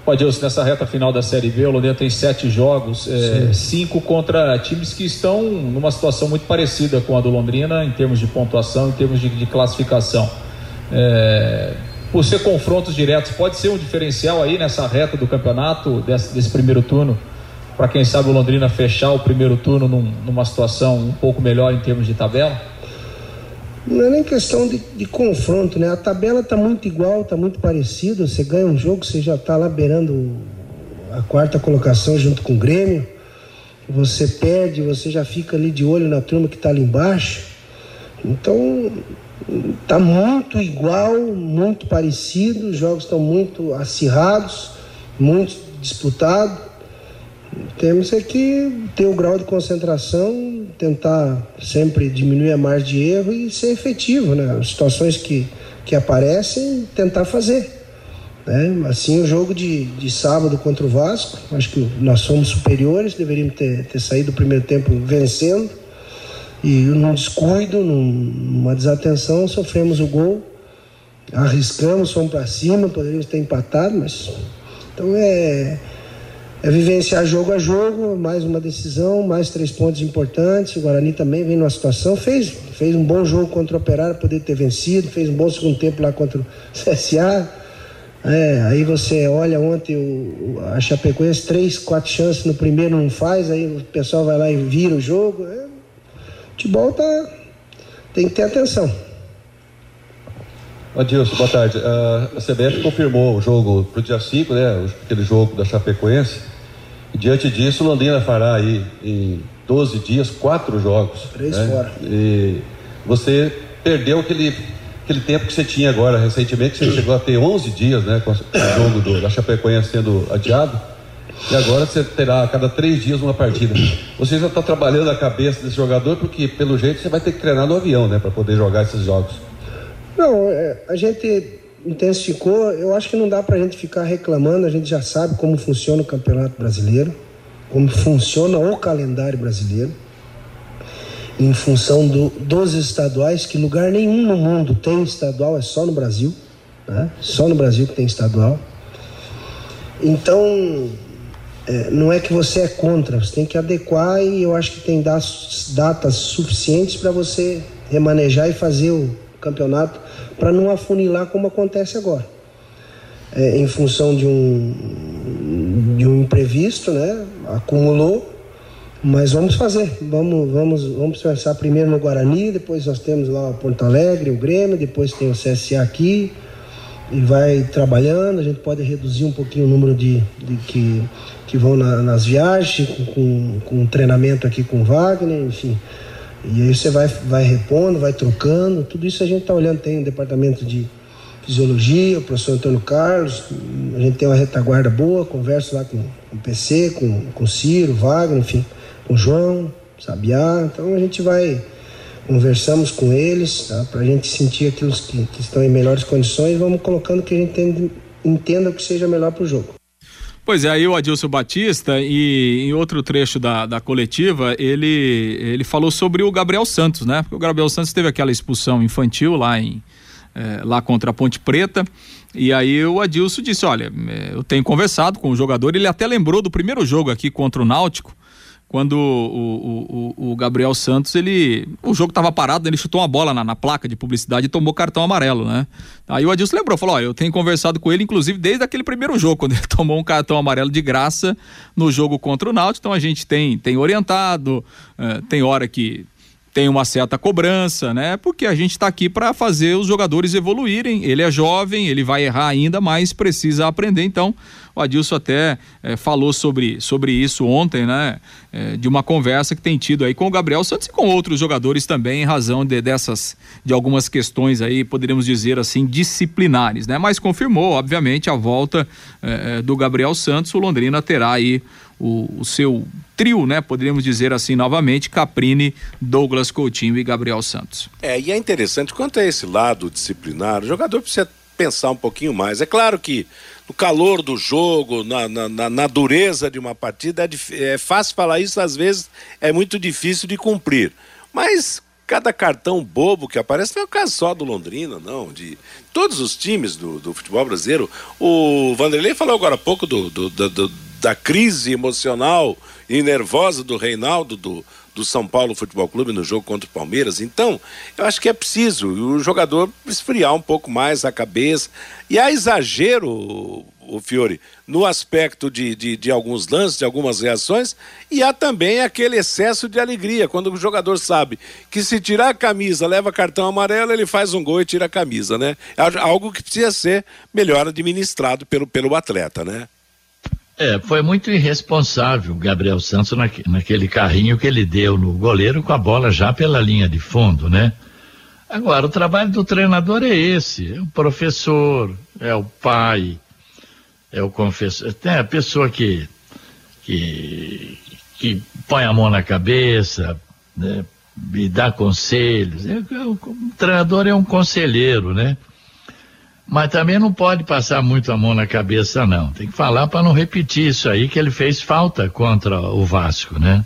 Pode Deus, nessa reta final da Série B, o Londrina tem sete jogos, é, cinco contra times que estão numa situação muito parecida com a do Londrina em termos de pontuação, em termos de, de classificação. É, por ser confrontos diretos, pode ser um diferencial aí nessa reta do campeonato, desse, desse primeiro turno, para quem sabe o Londrina fechar o primeiro turno num, numa situação um pouco melhor em termos de tabela? Não é nem questão de, de confronto, né? A tabela está muito igual, está muito parecida. Você ganha um jogo, você já está lá beirando a quarta colocação junto com o Grêmio. Você perde, você já fica ali de olho na turma que está ali embaixo. Então, Está muito igual, muito parecido, os jogos estão muito acirrados, muito disputados. Temos é que ter o grau de concentração, tentar sempre diminuir a margem de erro e ser efetivo, né? As situações que, que aparecem, tentar fazer. Né? Assim, o jogo de, de sábado contra o Vasco, acho que nós somos superiores, deveríamos ter, ter saído do primeiro tempo vencendo e num descuido, numa desatenção, sofremos o gol, arriscamos, fomos para cima, poderíamos ter empatado, mas. Então é, é vivenciar jogo a jogo, mais uma decisão, mais três pontos importantes. O Guarani também vem numa situação, fez, fez um bom jogo contra o Operário, poder ter vencido, fez um bom segundo tempo lá contra o (laughs) CSA. É, aí você olha ontem o, a Chapecoense, três, quatro chances no primeiro não faz, aí o pessoal vai lá e vira o jogo. É, futebol tá, tem que ter atenção. Adilson, boa tarde. Uh, a CBF confirmou o jogo para o dia 5, né? Aquele jogo da Chapecoense. E diante disso, o Londrina fará aí em 12 dias quatro jogos. Três né? fora. E você perdeu aquele, aquele tempo que você tinha agora, recentemente, você chegou a ter 11 dias, né? Com o jogo do, da Chapecoense sendo adiado. E agora você terá a cada três dias uma partida. Você já está trabalhando a cabeça desse jogador, porque pelo jeito você vai ter que treinar no avião, né, para poder jogar esses jogos. Não, é, a gente intensificou. Eu acho que não dá para a gente ficar reclamando. A gente já sabe como funciona o Campeonato Brasileiro, como funciona o calendário brasileiro, em função do, dos estaduais, que lugar nenhum no mundo tem estadual, é só no Brasil. Né? Só no Brasil que tem estadual. Então, é, não é que você é contra, você tem que adequar e eu acho que tem datas suficientes para você remanejar e fazer o campeonato para não afunilar como acontece agora. É, em função de um, de um imprevisto, né? Acumulou, mas vamos fazer. Vamos, vamos, vamos pensar primeiro no Guarani, depois nós temos lá o Porto Alegre, o Grêmio, depois tem o CSA aqui e vai trabalhando. A gente pode reduzir um pouquinho o número de, de que, que vão na, nas viagens, com, com, com treinamento aqui com o Wagner, enfim. E aí você vai, vai repondo, vai trocando, tudo isso a gente está olhando, tem um departamento de fisiologia, o professor Antônio Carlos, a gente tem uma retaguarda boa, converso lá com, com o PC, com, com o Ciro, Wagner, enfim, com o João, Sabiá, então a gente vai, conversamos com eles, tá? para a gente sentir aqueles que, que, estão em melhores condições, vamos colocando que a gente entenda, entenda que seja melhor para o jogo. Pois é, aí o Adilson Batista e em outro trecho da, da coletiva, ele, ele falou sobre o Gabriel Santos, né? Porque o Gabriel Santos teve aquela expulsão infantil lá, em, é, lá contra a Ponte Preta. E aí o Adilson disse: Olha, é, eu tenho conversado com o jogador, ele até lembrou do primeiro jogo aqui contra o Náutico, quando o, o, o, Gabriel Santos, ele. O jogo estava parado, ele chutou uma bola na, na, placa de publicidade e tomou cartão amarelo, né? Aí o Adilson lembrou, falou: ó, eu tenho conversado com ele, inclusive, desde aquele primeiro jogo, (laughs) quando ele tomou um cartão amarelo de graça no jogo contra o Náutico. Então a gente tem, tem orientado, uh, tem hora que tem uma certa cobrança, né? Porque a gente está aqui para fazer os jogadores evoluírem. Ele é jovem, ele vai errar ainda, mas precisa aprender. Então, o Adilson até é, falou sobre, sobre isso ontem, né? É, de uma conversa que tem tido aí com o Gabriel Santos e com outros jogadores também, em razão de, dessas, de algumas questões aí, poderíamos dizer assim, disciplinares, né? Mas confirmou, obviamente, a volta é, do Gabriel Santos. O Londrina terá aí o, o, seu trio, né? Poderíamos dizer assim novamente, Caprini, Douglas Coutinho e Gabriel Santos. É, e é interessante, quanto a esse lado disciplinar, o jogador precisa pensar um pouquinho mais. É claro que no calor do jogo, na, na, na dureza de uma partida, é, é fácil falar isso, às vezes é muito difícil de cumprir. Mas cada cartão bobo que aparece não é o caso só do Londrina, não. De todos os times do, do futebol brasileiro. O Vanderlei falou agora há pouco do, do, do da crise emocional e nervosa do Reinaldo, do, do São Paulo Futebol Clube no jogo contra o Palmeiras. Então, eu acho que é preciso o jogador esfriar um pouco mais a cabeça. E há exagero, o Fiore, no aspecto de, de, de, alguns lances, de algumas reações, e há também aquele excesso de alegria, quando o jogador sabe que se tirar a camisa, leva cartão amarelo, ele faz um gol e tira a camisa, né? É algo que precisa ser melhor administrado pelo, pelo atleta, né? É, foi muito irresponsável o Gabriel Santos naque, naquele carrinho que ele deu no goleiro com a bola já pela linha de fundo, né? Agora, o trabalho do treinador é esse: é o professor, é o pai, é o confessor, tem a pessoa que, que, que põe a mão na cabeça, né? E dá conselhos. É, o, o treinador é um conselheiro, né? Mas também não pode passar muito a mão na cabeça, não. Tem que falar para não repetir isso aí, que ele fez falta contra o Vasco, né?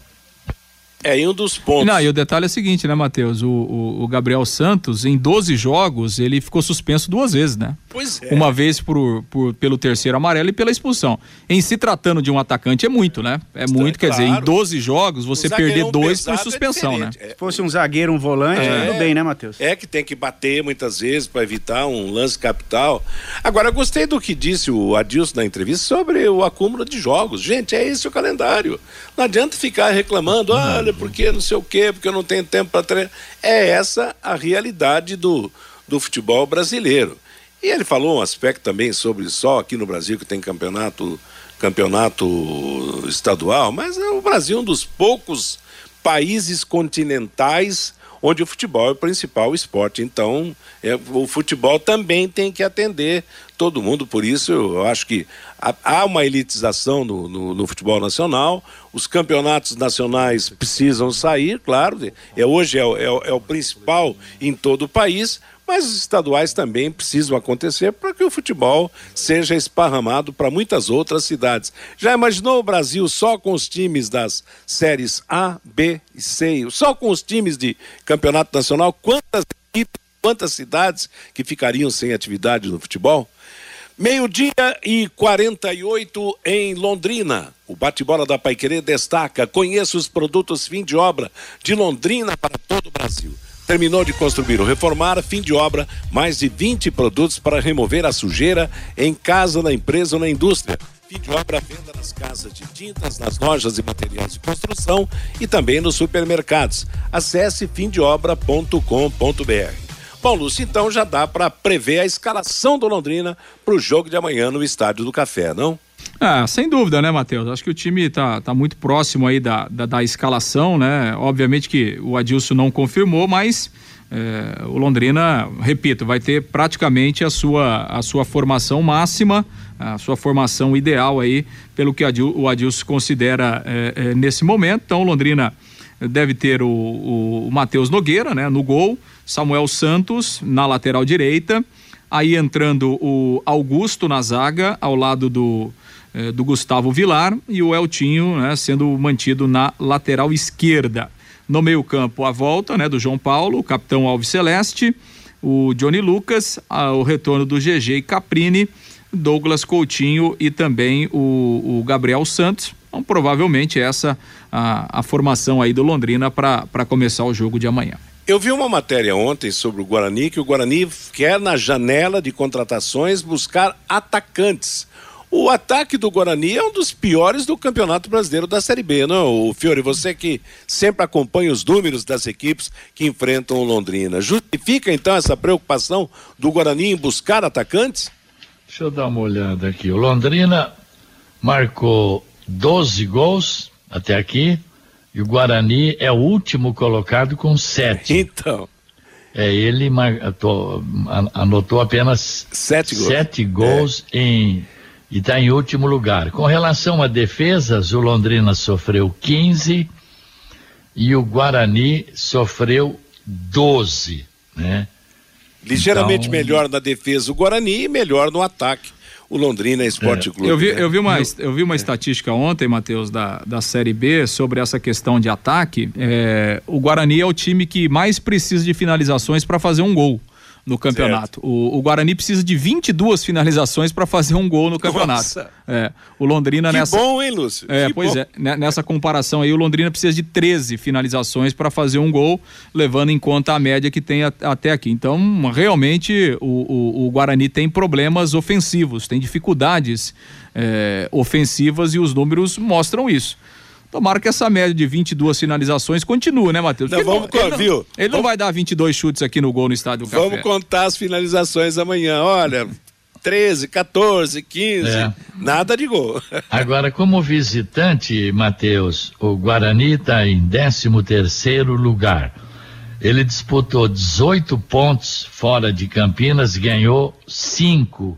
É, e um dos pontos. Não, e o detalhe é o seguinte, né, Matheus? O, o, o, Gabriel Santos, em 12 jogos, ele ficou suspenso duas vezes, né? Pois é. Uma vez por, por, pelo terceiro amarelo e pela expulsão. Em se tratando de um atacante, é muito, né? É muito, quer dizer, em 12 jogos, você perder dois por é suspensão, é né? Se fosse um zagueiro, um volante, é, tudo bem, né, Matheus? É que tem que bater muitas vezes para evitar um lance capital. Agora, gostei do que disse o Adilson na entrevista sobre o acúmulo de jogos. Gente, é esse o calendário. Não adianta ficar reclamando, olha, porque não sei o quê, porque eu não tenho tempo para treinar. É essa a realidade do, do futebol brasileiro. E ele falou um aspecto também sobre só aqui no Brasil que tem campeonato campeonato estadual, mas o Brasil é um dos poucos países continentais onde o futebol é o principal esporte. Então, é, o futebol também tem que atender todo mundo, por isso eu acho que há, uma elitização no, no, no, futebol nacional, os campeonatos nacionais precisam sair, claro, é, hoje é, é, é o principal em todo o país, mas os estaduais também precisam acontecer para que o futebol seja esparramado para muitas outras cidades. Já imaginou o Brasil só com os times das séries A, B e C, só com os times de campeonato nacional? Quantas equipes, quantas cidades que ficariam sem atividade no futebol? Meio-dia e 48 em Londrina. O bate-bola da Paiquerê destaca: conheça os produtos fim de obra de Londrina para todo o Brasil. Terminou de construir ou reformar, fim de obra, mais de 20 produtos para remover a sujeira em casa, na empresa ou na indústria. Fim de obra, venda nas casas de tintas, nas lojas e materiais de construção e também nos supermercados. Acesse fimdeobra.com.br. Bom, Lúcio, então já dá para prever a escalação do Londrina para o jogo de amanhã no Estádio do Café, não? Ah, sem dúvida, né, Matheus? Acho que o time tá, tá muito próximo aí da, da, da escalação, né? Obviamente que o Adilson não confirmou, mas é, o Londrina, repito, vai ter praticamente a sua, a sua formação máxima, a sua formação ideal aí, pelo que o Adilson considera é, é, nesse momento. Então, o Londrina deve ter o, o, o Matheus Nogueira, né, no gol, Samuel Santos na lateral direita, aí entrando o Augusto na zaga, ao lado do, eh, do Gustavo Vilar, e o Eltinho né, sendo mantido na lateral esquerda. No meio-campo, a volta né, do João Paulo, o capitão Alves Celeste, o Johnny Lucas, a, o retorno do GG e Caprini, Douglas Coutinho e também o, o Gabriel Santos. Então, provavelmente essa a, a formação aí do Londrina para começar o jogo de amanhã. Eu vi uma matéria ontem sobre o Guarani, que o Guarani quer na janela de contratações buscar atacantes. O ataque do Guarani é um dos piores do Campeonato Brasileiro da Série B, não? O Fiore, você que sempre acompanha os números das equipes que enfrentam o Londrina, justifica então essa preocupação do Guarani em buscar atacantes? Deixa eu dar uma olhada aqui. O Londrina marcou 12 gols até aqui, e o Guarani é o último colocado com sete. Então. É, ele anotou apenas sete gols, sete gols é. em, e está em último lugar. Com relação a defesas, o Londrina sofreu 15 e o Guarani sofreu 12, né? Ligeiramente então... melhor na defesa o Guarani e melhor no ataque o Londrina Esporte é. Clube. Eu vi, né? eu vi uma, eu vi uma é. estatística ontem, Matheus, da, da Série B, sobre essa questão de ataque. É, o Guarani é o time que mais precisa de finalizações para fazer um gol no campeonato. O, o, Guarani precisa de 22 finalizações para fazer um gol no campeonato. É, o Londrina que nessa. bom, hein, Lúcio? É, que pois bom. é. Nessa comparação aí, o Londrina precisa de 13 finalizações para fazer um gol, levando em conta a média que tem a, até aqui. Então, realmente, o, o, o, Guarani tem problemas ofensivos, tem dificuldades é, ofensivas e os números mostram isso. Tomara que essa média de 22 finalizações continue, né, Matheus? Não, vamos, ele, não, viu? ele não vai dar 22 chutes aqui no gol no estádio do Vamos Café. contar as finalizações amanhã. Olha, 13, 14, 15, é. nada de gol. (laughs) Agora, como visitante, Matheus, o Guarani está em 13 terceiro lugar. Ele disputou 18 pontos fora de Campinas, ganhou 5.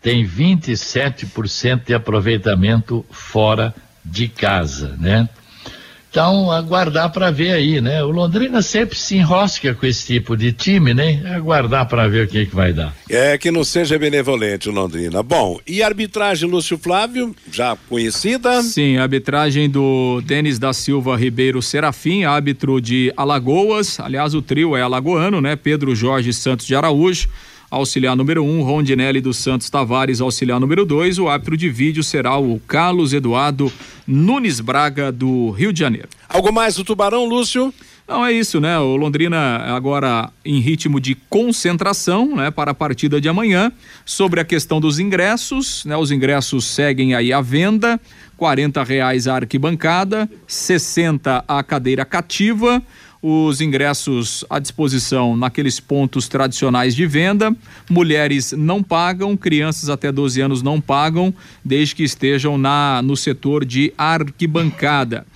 Tem 27% de aproveitamento fora de casa, né? Então, aguardar para ver aí, né? O Londrina sempre se enrosca com esse tipo de time, né? Aguardar para ver o que, que vai dar. É que não seja benevolente o Londrina. Bom, e a arbitragem Lúcio Flávio, já conhecida? Sim, a arbitragem do Denis da Silva Ribeiro Serafim, árbitro de Alagoas. Aliás, o trio é alagoano, né? Pedro Jorge Santos de Araújo auxiliar número 1, um, Rondinelli dos Santos Tavares, auxiliar número 2. O árbitro de vídeo será o Carlos Eduardo Nunes Braga, do Rio de Janeiro. Algo mais do Tubarão, Lúcio? Não, é isso, né? O Londrina agora em ritmo de concentração, né? Para a partida de amanhã. Sobre a questão dos ingressos, né? Os ingressos seguem aí à venda. quarenta reais a arquibancada, 60 a cadeira cativa os ingressos à disposição naqueles pontos tradicionais de venda. Mulheres não pagam, crianças até 12 anos não pagam, desde que estejam na no setor de arquibancada.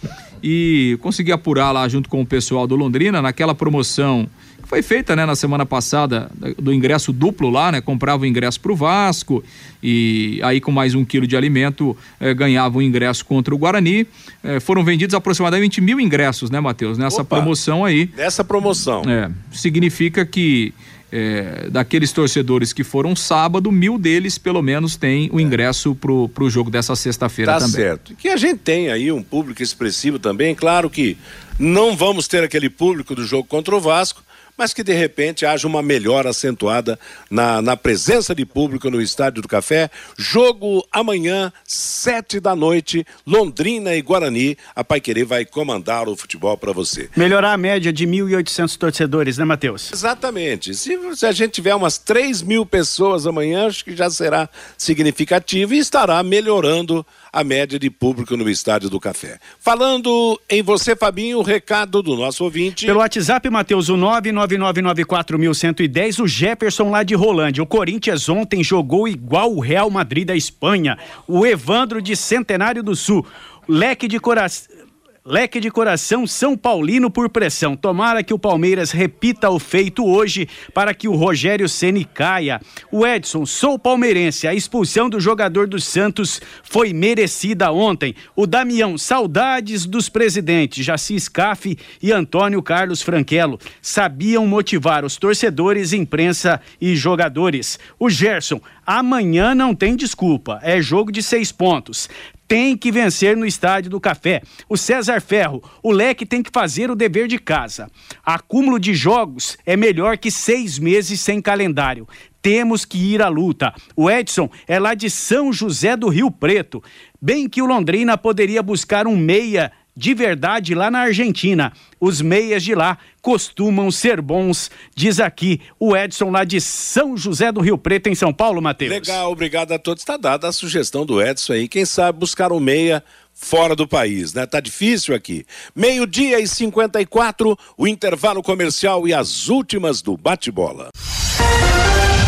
e consegui apurar lá junto com o pessoal do Londrina, naquela promoção foi feita né, na semana passada do ingresso duplo lá, né? Comprava o ingresso para o Vasco e aí com mais um quilo de alimento eh, ganhava o ingresso contra o Guarani. Eh, foram vendidos aproximadamente mil ingressos, né, Matheus? Nessa Opa, promoção aí. Nessa promoção. É, significa que é, daqueles torcedores que foram sábado, mil deles pelo menos têm o ingresso pro, pro jogo dessa sexta-feira Tá também. certo. Que a gente tem aí um público expressivo também. Claro que não vamos ter aquele público do jogo contra o Vasco, mas que de repente haja uma melhora acentuada na, na presença de público no Estádio do Café. Jogo amanhã, sete da noite, Londrina e Guarani. A Paiquerê vai comandar o futebol para você. Melhorar a média de 1.800 torcedores, né, Matheus? Exatamente. Se, se a gente tiver umas 3 mil pessoas amanhã, acho que já será significativo e estará melhorando a média de público no Estádio do Café. Falando em você, Fabinho, o recado do nosso ouvinte. Pelo WhatsApp, Matheus, o 99994.110, o Jefferson lá de Rolândia. O Corinthians ontem jogou igual o Real Madrid da Espanha. O Evandro de Centenário do Sul. Leque de coração. Leque de coração São Paulino por pressão. Tomara que o Palmeiras repita o feito hoje para que o Rogério Ceni caia. O Edson, sou palmeirense. A expulsão do jogador do Santos foi merecida ontem. O Damião, saudades dos presidentes Jaci Scaff e Antônio Carlos Franquelo. Sabiam motivar os torcedores, imprensa e jogadores. O Gerson, amanhã não tem desculpa. É jogo de seis pontos tem que vencer no Estádio do Café. O César Ferro, o Leque tem que fazer o dever de casa. Acúmulo de jogos é melhor que seis meses sem calendário. Temos que ir à luta. O Edson é lá de São José do Rio Preto. Bem que o Londrina poderia buscar um meia de verdade lá na Argentina. Os meias de lá costumam ser bons, diz aqui o Edson lá de São José do Rio Preto, em São Paulo, Matheus. Legal, obrigado a todos. Está dada a sugestão do Edson aí. Quem sabe buscar um meia fora do país, né? Tá difícil aqui. Meio-dia e 54, o intervalo comercial e as últimas do bate-bola.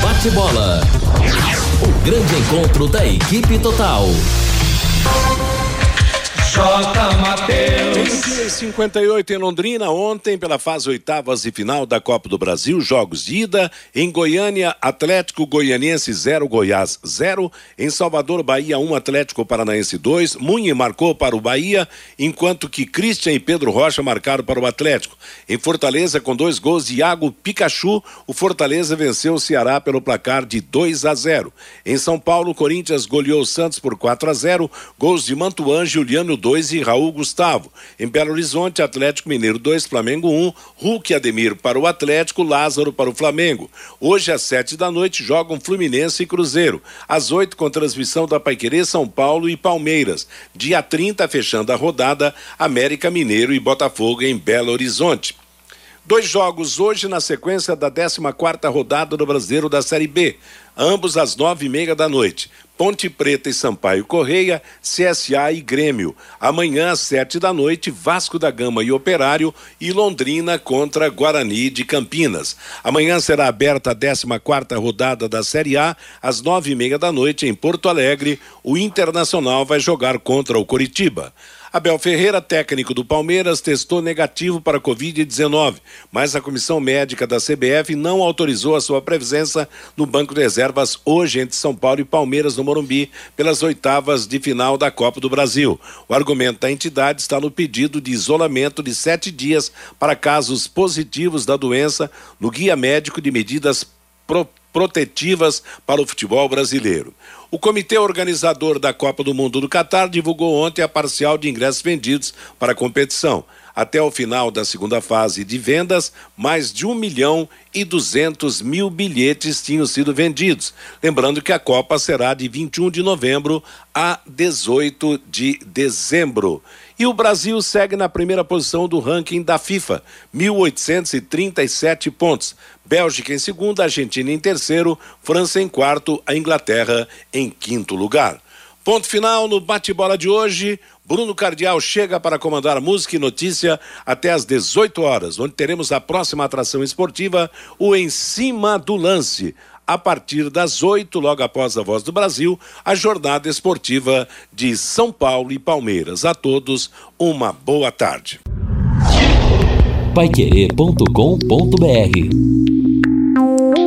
Bate-bola. O grande encontro da equipe total. J. E 58 em Londrina, ontem, pela fase oitavas e final da Copa do Brasil, jogos de ida. Em Goiânia, Atlético Goianiense 0, Goiás 0. Em Salvador, Bahia 1, Atlético Paranaense 2. Munhe marcou para o Bahia, enquanto que Christian e Pedro Rocha marcaram para o Atlético. Em Fortaleza, com dois gols de Iago Pikachu, o Fortaleza venceu o Ceará pelo placar de 2 a 0. Em São Paulo, Corinthians goleou o Santos por 4 a 0. Gols de Mantuan, Juliano 2 e Raul Gustavo. Em Belo Horizonte, Atlético Mineiro 2, Flamengo 1, Hulk e Ademir para o Atlético, Lázaro para o Flamengo. Hoje, às sete da noite, jogam Fluminense e Cruzeiro. Às oito, com transmissão da Paiquerê, São Paulo e Palmeiras. Dia 30, fechando a rodada, América Mineiro e Botafogo em Belo Horizonte. Dois jogos hoje na sequência da 14 quarta rodada do Brasileiro da Série B, ambos às nove e meia da noite. Ponte Preta e Sampaio Correia, CSA e Grêmio. Amanhã às sete da noite, Vasco da Gama e Operário e Londrina contra Guarani de Campinas. Amanhã será aberta a 14 quarta rodada da Série A, às nove e meia da noite em Porto Alegre. O Internacional vai jogar contra o Coritiba. Abel Ferreira, técnico do Palmeiras, testou negativo para a Covid-19, mas a comissão médica da CBF não autorizou a sua presença no banco de reservas hoje entre São Paulo e Palmeiras no Morumbi pelas oitavas de final da Copa do Brasil. O argumento da entidade está no pedido de isolamento de sete dias para casos positivos da doença no guia médico de medidas pro protetivas para o futebol brasileiro. O comitê organizador da Copa do Mundo do Catar divulgou ontem a parcial de ingressos vendidos para a competição. Até o final da segunda fase de vendas, mais de 1 milhão e 200 mil bilhetes tinham sido vendidos. Lembrando que a Copa será de 21 de novembro a 18 de dezembro. E o Brasil segue na primeira posição do ranking da FIFA, 1.837 pontos. Bélgica em segundo, Argentina em terceiro, França em quarto, a Inglaterra em quinto lugar. Ponto final no bate-bola de hoje. Bruno Cardial chega para comandar música e notícia até às 18 horas, onde teremos a próxima atração esportiva, o Em Cima do Lance. A partir das oito, logo após a Voz do Brasil, a jornada esportiva de São Paulo e Palmeiras. A todos, uma boa tarde. Paiquerê.com.br